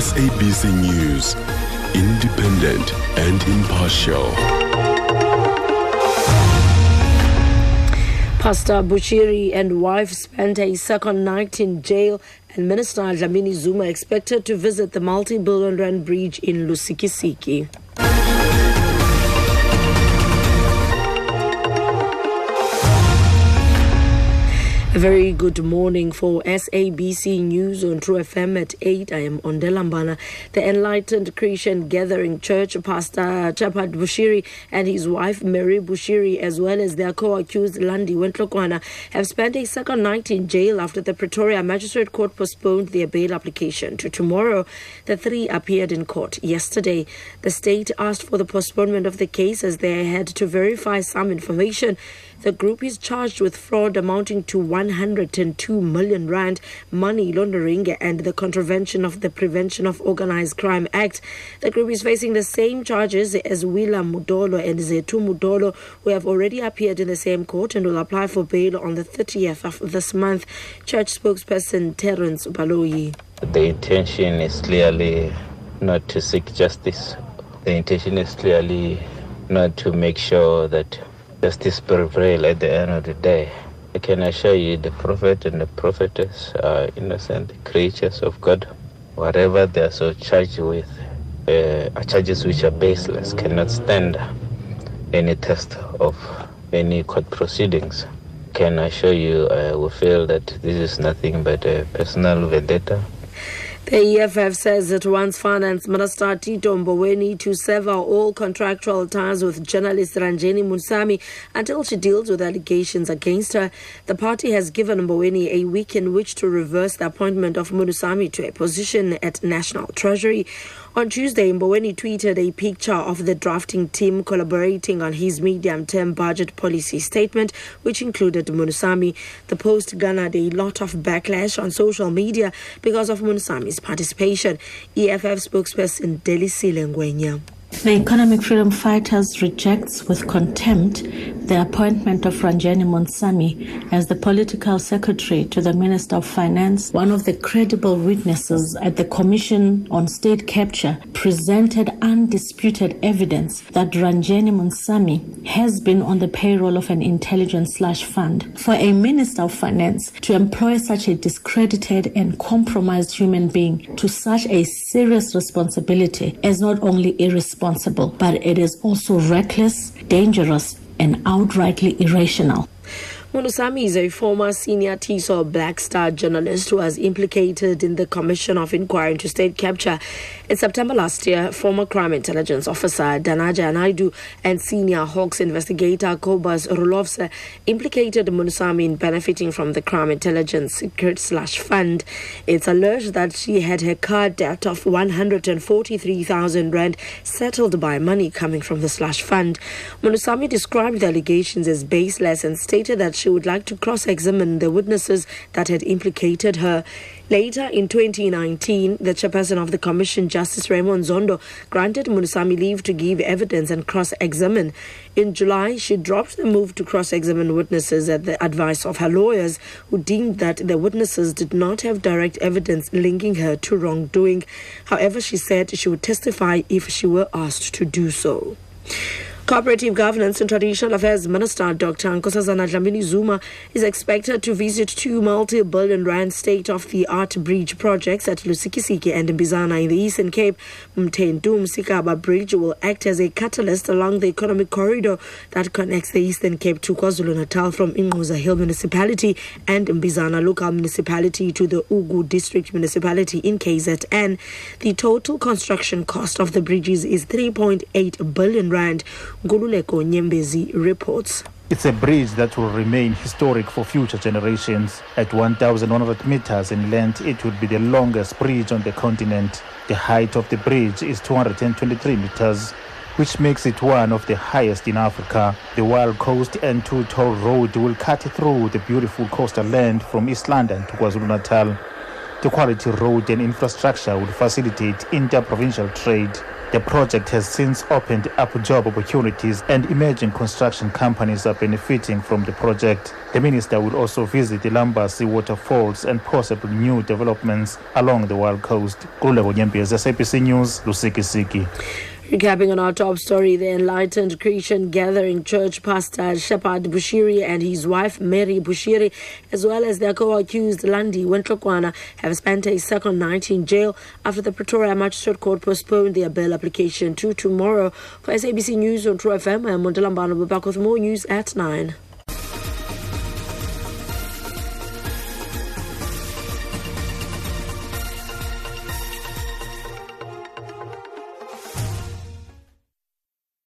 SABC News, independent and impartial. Pastor Bushiri and wife spent a second night in jail, and Minister Dlamini Zuma expected to visit the multi-billion rand bridge in Lusikisiki. A very good morning for SABC News on True FM at 8. I am Ondela Mbana. The Enlightened Christian Gathering Church Pastor Shepherd Bushiri and his wife Mary Bushiri, as well as their co-accused Landiwe Ntlokwana, have spent a second night in jail after the Pretoria Magistrate Court postponed their bail application to tomorrow. The three appeared in court yesterday. The state asked for the postponement of the case as they had to verify some information. The group is charged with fraud amounting to 102 million rand, money laundering, and the contravention of the Prevention of Organized Crime Act. The group is facing the same charges as Willa Mudolo and Zetu Mudolo, who have already appeared in the same court and will apply for bail on the 30th of this month. Church spokesperson Terence Baloyi. The intention is clearly not to seek justice. The intention is clearly not to make sure that justice prevail at the end of the day. I can assure you the prophet and the prophetess are innocent creatures of God. Whatever they are so charged with uh, are charges which are baseless, cannot stand any test of any court proceedings. Can I assure you I will feel that this is nothing but a personal vendetta the EFF says it wants Finance Minister Tito Mboweni to sever all contractual ties with journalist Ranjeni Munusamy until she deals with allegations against her. The party has given Mboweni a week in which to reverse the appointment of Munusamy to a position at National Treasury. On Tuesday, Mboweni tweeted a picture of the drafting team collaborating on his medium term budget policy statement, which included Munusamy. The post garnered a lot of backlash on social media because of Munusamy's participation. EFF spokesperson Delisile Ngwenya. The Economic Freedom Fighters rejects with contempt the appointment of Ranjeni Munusamy as the political secretary to the Minister of Finance. One of the credible witnesses at the Commission on State Capture presented undisputed evidence that Ranjeni Munusamy has been on the payroll of an intelligence slash fund. For a Minister of Finance to employ such a discredited and compromised human being to such a serious responsibility is not only irresponsible irresponsible, but it is also reckless, dangerous, and outrightly irrational. Munusamy is a former senior Tiso Blackstar journalist who was implicated in the Commission of Inquiry into State Capture. In September last year, former crime intelligence officer Dhanajaya Naidoo and senior Hawks investigator Kobus Roelofse implicated Munusamy in benefiting from the crime intelligence secret slash fund. It's alleged that she had her card debt of 143,000 rand settled by money coming from the slash fund. Munusamy described the allegations as baseless and stated that she would like to cross examine the witnesses that had implicated her. Later in 2019, the chairperson of the commission, Justice Raymond Zondo, granted Munusamy leave to give evidence and cross examine. In July, she dropped the move to cross examine witnesses at the advice of her lawyers, who deemed that the witnesses did not have direct evidence linking her to wrongdoing. However, she said she would testify if she were asked to do so. Cooperative Governance and Traditional Affairs Minister Dr. Nkosazana Dlamini Zuma is expected to visit two multi-billion rand state-of-the-art bridge projects at Lusikisiki and Mbizana in the Eastern Cape. Mtentu Msikaba Bridge will act as a catalyst along the economic corridor that connects the Eastern Cape to KwaZulu-Natal from Ingquza Hill Municipality and Mbizana Local Municipality to the Ugu District Municipality in KZN. The total construction cost of the bridges is 3.8 billion rand. Ngululeko Nyembezi reports. It's a bridge that will remain historic for future generations. At 1,100 meters in length, it would be the longest bridge on the continent. The height of the bridge is 223 meters, which makes it one of the highest in Africa. The Wild Coast N2 toll road will cut through the beautiful coastal land from East London to KwaZulu-Natal. The quality road and infrastructure would facilitate inter-provincial trade. The project has since opened up job opportunities and emerging construction companies are benefiting from the project. The minister will also visit the Lambasi waterfalls and possible new developments along the Wild Coast. Kululeko Nyembezi, SABC News, Lusikisiki. Recapping on our top story, the Enlightened Christian Gathering Church pastor Shepherd Bushiri and his wife Mary Bushiri, as well as their co-accused Landiwe Ntlokwana, have spent a second night in jail after the Pretoria Magistrate Court postponed their bail application to tomorrow. For SABC News on True FM, I'm Ondela Mbana. We're back with more news at 9.